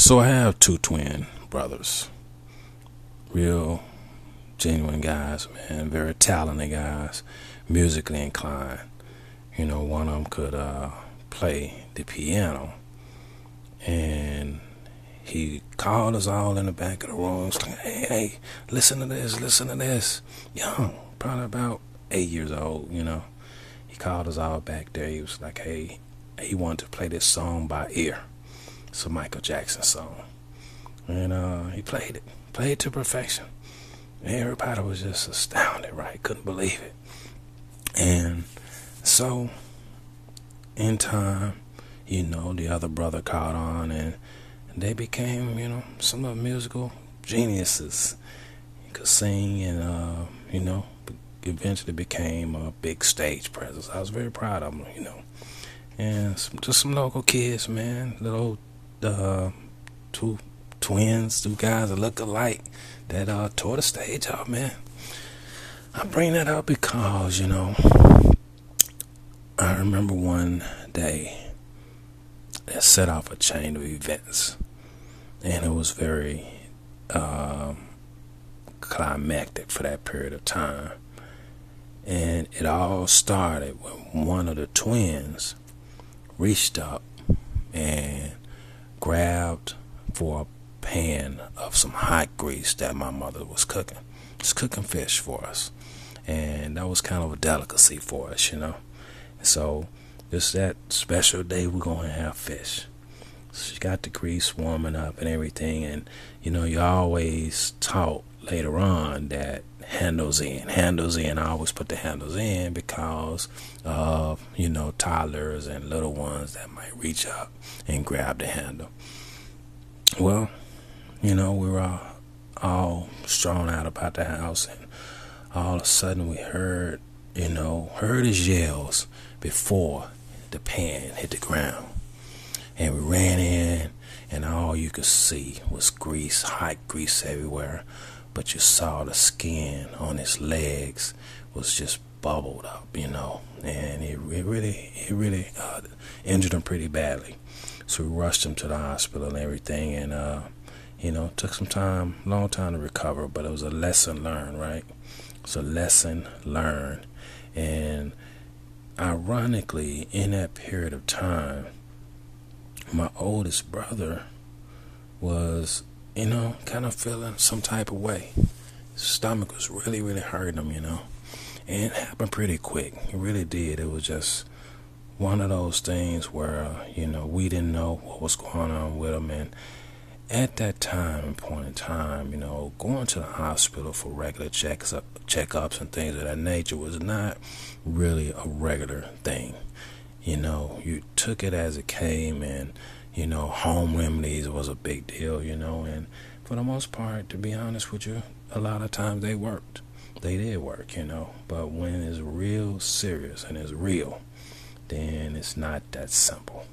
So I have two twin brothers, real genuine guys, man, very talented guys, musically inclined. You know, one of them could uh, play the piano, and he called us all in the back of the room. He's like, hey, hey, listen to this, listen to this. Young, probably about eight years old, you know. He called us all back there. He was like, hey, he wanted to play this song by ear. It's a Michael Jackson song. And uh, he played it, played it to perfection. Everybody was just astounded, right? Couldn't believe it. And so, in time, you know, the other brother caught on and they became, you know, some of the musical geniuses. He could sing and, uh, you know, eventually became a big stage presence. I was very proud of them, you know. And some, just some local kids, man, little uh, two twins, two guys that look alike that uh, tore the stage up, man. I bring that up because, you know, I remember one day that set off a chain of events, and it was very um, climactic for that period of time. And it all started when one of the twins reached up and grabbed for a pan of some hot grease that my mother was cooking. Just cooking fish for us. And that was kind of a delicacy for us, you know. So, it's that special day, we're going to have fish. She got the grease warming up and everything. And, you know, you always taught later on that handles in, handles in. I always put the handles in because of, you know, toddlers and little ones that might reach up and grab the handle. Well, you know, we were all, all strewn out about the house, and all of a sudden we heard, you know, heard his yells before the pan hit the ground. And we ran in, and all you could see was grease, hot grease everywhere. But you saw the skin on his legs was just bubbled up, you know, and it, it really, it really uh, injured him pretty badly. So we rushed him to the hospital and everything, and uh, you know, took some time, long time to recover, but it was a lesson learned, right? It's a lesson learned, and ironically, in that period of time, my oldest brother was, you know, kind of feeling some type of way. Stomach was really, really hurting him, you know, and it happened pretty quick. It really did. It was just one of those things where you know we didn't know what was going on with him and at that time and point in time you know going to the hospital for regular checks up, checkups and things of that nature was not really a regular thing you know you took it as it came and you know home remedies was a big deal you know and for the most part to be honest with you a lot of times they worked they did work you know but when it's real serious and it's real then it's not that simple.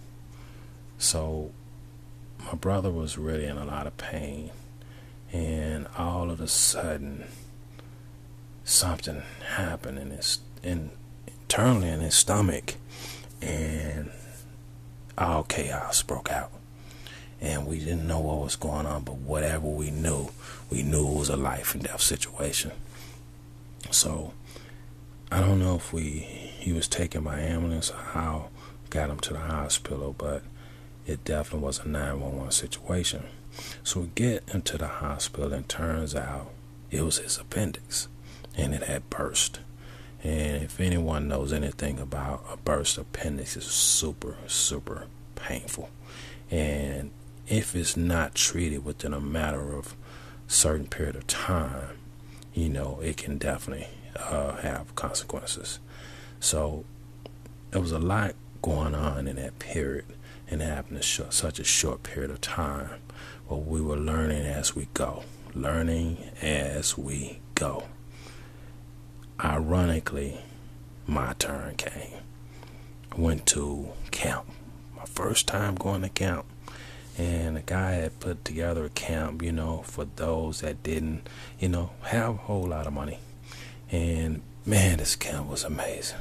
So my brother was really in a lot of pain, and all of a sudden, something happened in his in internally in his stomach, and all chaos broke out. And we didn't know what was going on, but whatever we knew, we knew it was a life and death situation. So I don't know if we he was taken by ambulance or how got him to the hospital, but it definitely was a 911 situation. So we get into the hospital and turns out it was his appendix and it had burst. And if anyone knows anything about a burst appendix, it's super, super painful. And if it's not treated within a matter of certain period of time, you know, it can definitely uh, have consequences. So there was a lot going on in that period, and happened in short, such a short period of time. But we were learning as we go, learning as we go. Ironically, my turn came. I went to camp, my first time going to camp. And the guy had put together a camp, you know, for those that didn't, you know, have a whole lot of money. And man, this camp was amazing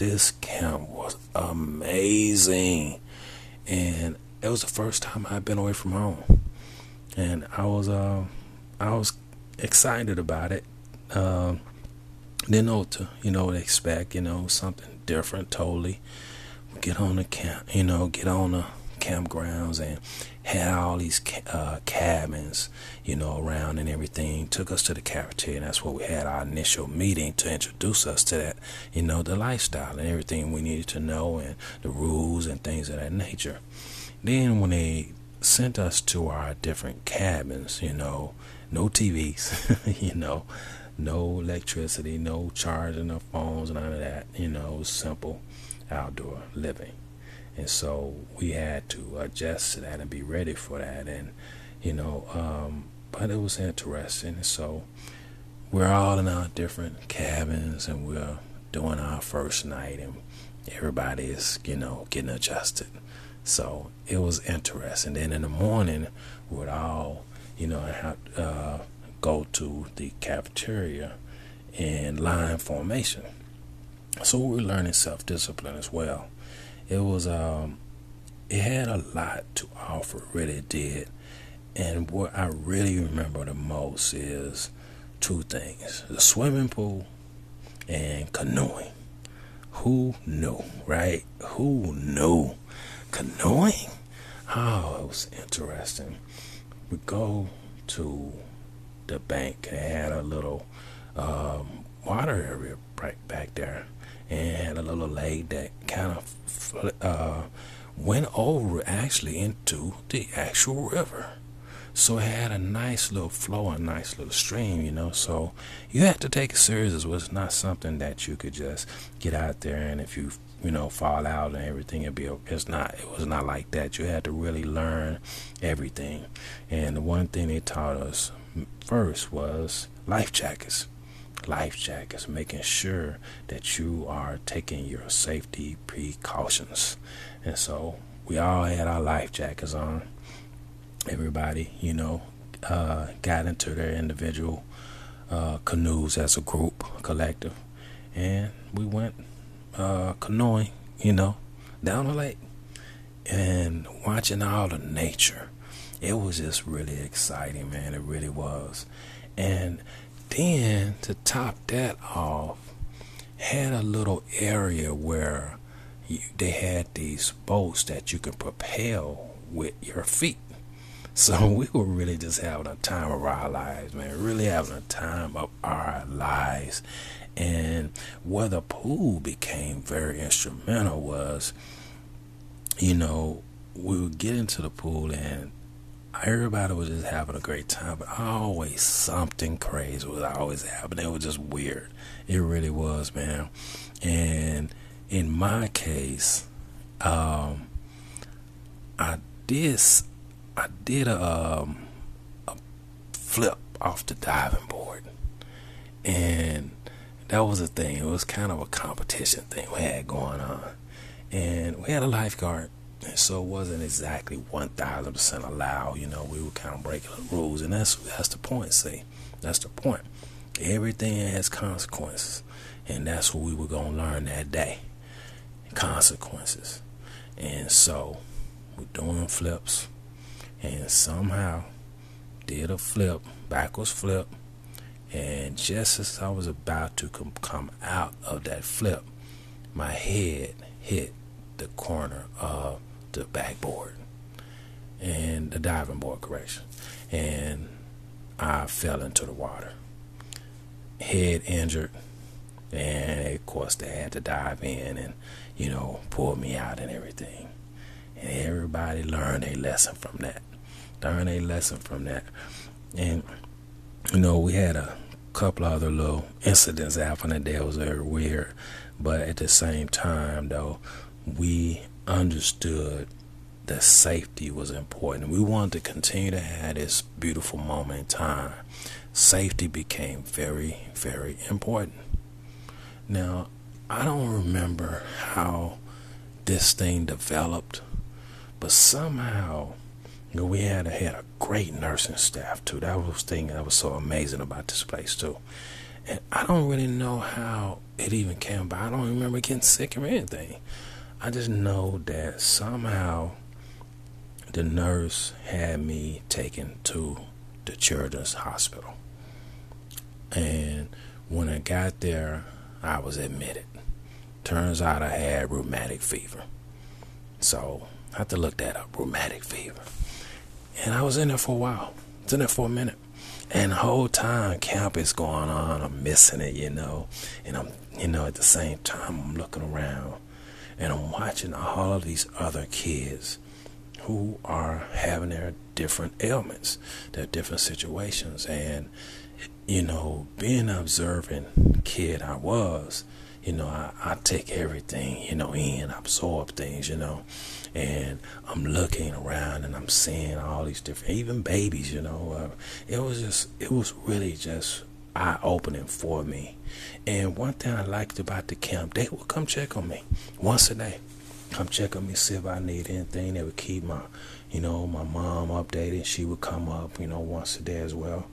this camp was amazing. And it was the first time I'd been away from home. and I was uh, I was excited about it. Uh, didn't know what to you know expect. You know something different totally. Get on the camp, you know, get on the campgrounds and had all these uh, cabins, you know, around and everything. Took us to the cafeteria, and that's where we had our initial meeting to introduce us to that, you know, the lifestyle and everything we needed to know and the rules and things of that nature. Then when they sent us to our different cabins, you know, no TVs, you know, no electricity, no charging of phones, and none of that, you know, simple outdoor living. And so we had to adjust to that and be ready for that. And, you know, um, but it was interesting. So we're all in our different cabins and we're doing our first night and everybody is, you know, getting adjusted. So it was interesting. Then in the morning, we would all, you know, have, uh, go to the cafeteria in line formation. So we're learning self discipline as well. It was, um, it had a lot to offer, really did. And what I really remember the most is two things the swimming pool and canoeing. Who knew, right? Who knew? Canoeing? Oh, it was interesting. We go to the bank. They had a little um, water area right back there, and had a little lake that kind of uh, went over actually into the actual river. So it had a nice little flow, a nice little stream, you know. So you had to take it serious. It was not something that you could just get out there and if you you know fall out and everything it'd be it's not it was not like that. You had to really learn everything. And the one thing they taught us first was life jackets. Life jackets, making sure that you are taking your safety precautions. And so we all had our life jackets on everybody, you know, uh, got into their individual uh, canoes as a group, collective, and we went uh, canoeing, you know, down the lake and watching all the nature. It was just really exciting, man. It really was. And then to top that off, had a little area where you, they had these boats that you could propel with your feet. So we were really just having a time of our lives, man. Really having a time of our lives. And where the pool became very instrumental was, you know, we would get into the pool and everybody was just having a great time, but always something crazy was always happening. It was just weird. It really was, man. And in my case, um, I did I did a, um, a flip off the diving board, and that was a thing. It was kind of a competition thing we had going on, and we had a lifeguard, and so it wasn't exactly one thousand percent allowed. You know, we were kind of breaking the rules, and that's that's the point. See, that's the point. Everything has consequences, and that's what we were gonna learn that day. Consequences, and so we're doing flips and somehow did a flip, backwards flip, and just as I was about to com- come out of that flip, my head hit the corner of the backboard and the diving board, correction, and I fell into the water. Head injured, and of course they had to dive in and you know pull me out and everything. And everybody learned a lesson from that learn a lesson from that. And you know, we had a couple other little incidents happen that was very weird, but at the same time, though, we understood that safety was important. We wanted to continue to have this beautiful moment in time. Safety became very, very important. Now, I don't remember how this thing developed, but somehow you know, we had a, had a great nursing staff too. That was thing that was so amazing about this place too. And I don't really know how it even came about. I don't remember getting sick or anything. I just know that somehow the nurse had me taken to the children's hospital. And when I got there, I was admitted. Turns out I had rheumatic fever. So I had to look that up rheumatic fever. And I was in there for a while, I was in there for a minute. And the whole time camp is going on, I'm missing it, you know. And I'm, you know, at the same time, I'm looking around and I'm watching all of these other kids who are having their different ailments, their different situations. And, you know, being an observant kid I was, you know, I, I take everything, you know, in, absorb things, you know, and I'm looking around and I'm seeing all these different, even babies, you know, uh, it was just, it was really just eye opening for me. And one thing I liked about the camp, they would come check on me once a day. Come check on me, see if I need anything. They would keep my, you know, my mom updated. She would come up, you know, once a day as well.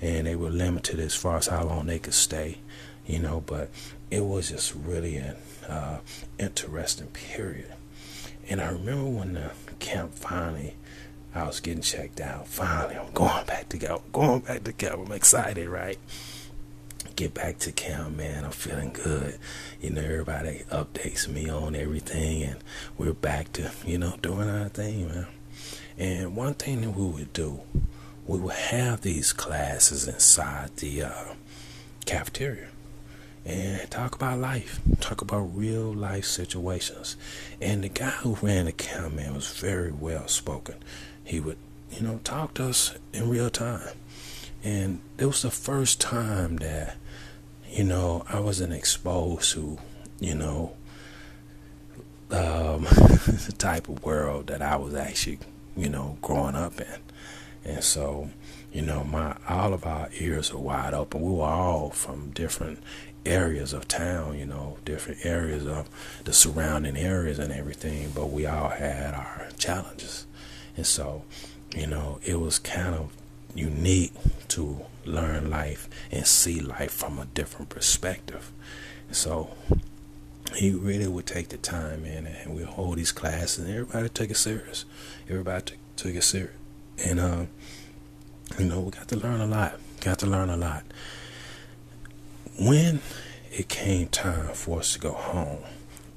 And they were limited as far as how long they could stay, you know, but it was just really an uh, interesting period. And I remember when the camp finally, I was getting checked out. Finally, I'm going back to camp. Going back to camp. I'm excited, right? Get back to camp, man. I'm feeling good. You know, everybody updates me on everything, and we're back to you know doing our thing, man. And one thing that we would do, we would have these classes inside the uh, cafeteria and talk about life, talk about real life situations. And the guy who ran the camp, man, was very well spoken. He would, you know, talk to us in real time. And it was the first time that, you know, I wasn't exposed to, you know, um, the type of world that I was actually, you know, growing up in. And so, you know, my all of our ears are wide open. We were all from different areas of town, you know, different areas of the surrounding areas and everything, but we all had our challenges. And so, you know, it was kind of unique to learn life and see life from a different perspective. So he really would take the time in and we hold these classes and everybody took it serious. Everybody took, took it serious. And uh, you know, we got to learn a lot. Got to learn a lot when it came time for us to go home,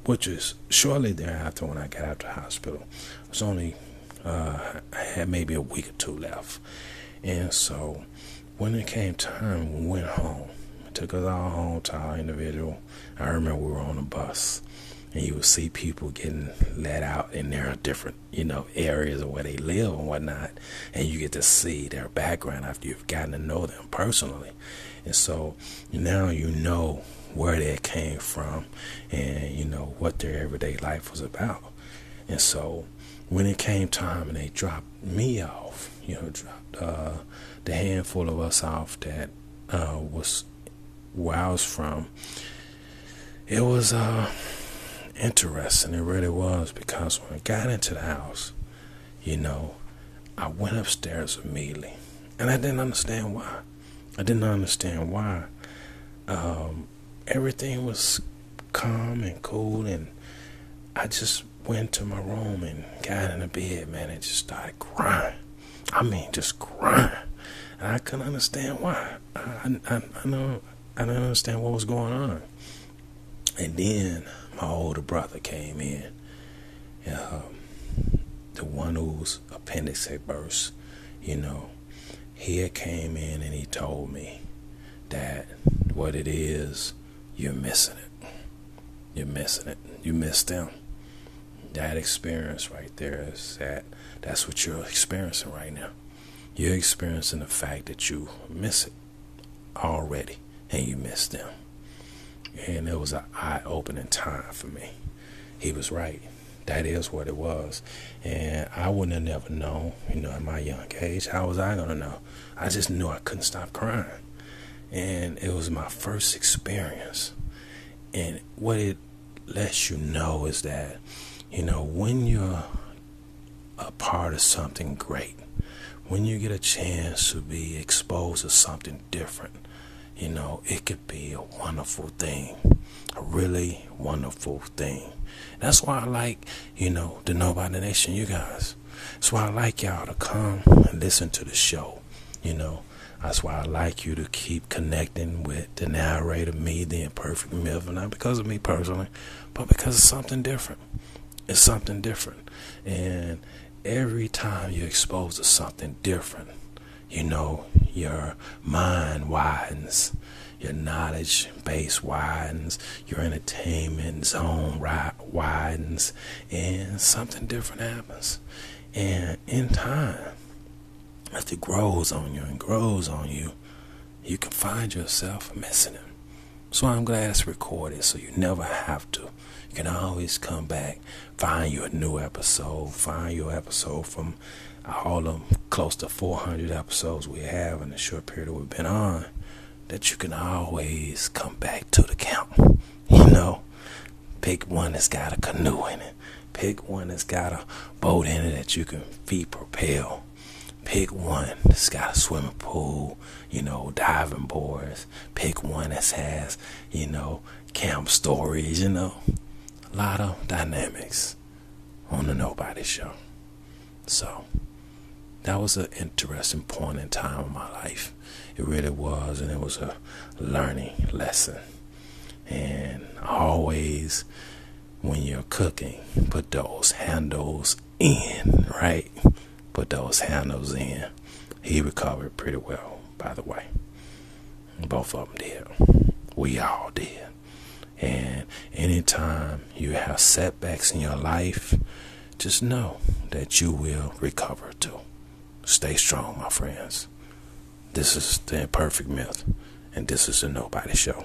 which was shortly thereafter when I got out of the hospital, it was only uh, I had maybe a week or two left, and so when it came time, we went home. It took us all home to our individual. I remember we were on a bus, and you would see people getting let out in their different, you know, areas of where they live and whatnot, and you get to see their background after you've gotten to know them personally. And so now you know where they came from and you know what their everyday life was about. And so when it came time and they dropped me off, you know, dropped uh, the handful of us off that uh, was where I was from, it was uh, interesting. It really was because when I got into the house, you know, I went upstairs immediately. And I didn't understand why. I didn't understand why. Um, everything was calm and cool, and I just went to my room and got in the bed, man, and just started crying. I mean, just crying. And I couldn't understand why. I, I, I know I didn't understand what was going on. And then my older brother came in, um, the one whose appendix had burst, you know he came in and he told me that what it is, you're missing it. You're missing it. You missed them. That experience right there is that that's what you're experiencing right now. You're experiencing the fact that you miss it already and you miss them. And it was an eye opening time for me. He was right that is what it was. And I wouldn't have never known, you know, at my young age. How was I going to know? I just knew I couldn't stop crying. And it was my first experience. And what it lets you know is that, you know, when you're a part of something great, when you get a chance to be exposed to something different, you know, it could be a wonderful thing, a really wonderful thing. That's why I like, you know, the Nobody Nation, you guys. That's why I like y'all to come and listen to the show. You know, that's why I like you to keep connecting with the narrator, me, the imperfect myth, not because of me personally, but because of something different. It's something different. And every time you're exposed to something different, you know, your mind widens, your knowledge base widens, your entertainment zone widens, and something different happens. And in time, as it grows on you and grows on you, you can find yourself missing it. So I'm glad it's recorded so you never have to. You can always come back, find you a new episode, find your episode from all the close to 400 episodes we have in the short period we've been on, that you can always come back to the count. You know, pick one that's got a canoe in it. Pick one that's got a boat in it that you can feet propel. Pick one that's got a swimming pool, you know, diving boards. Pick one that has, you know, camp stories, you know. A lot of dynamics on the Nobody Show. So, that was an interesting point in time in my life. It really was, and it was a learning lesson. And always, when you're cooking, put those handles in, right? put those handles in. He recovered pretty well, by the way. Both of them did. We all did. And anytime you have setbacks in your life, just know that you will recover too. Stay strong, my friends. This is the imperfect myth, and this is the Nobody Show.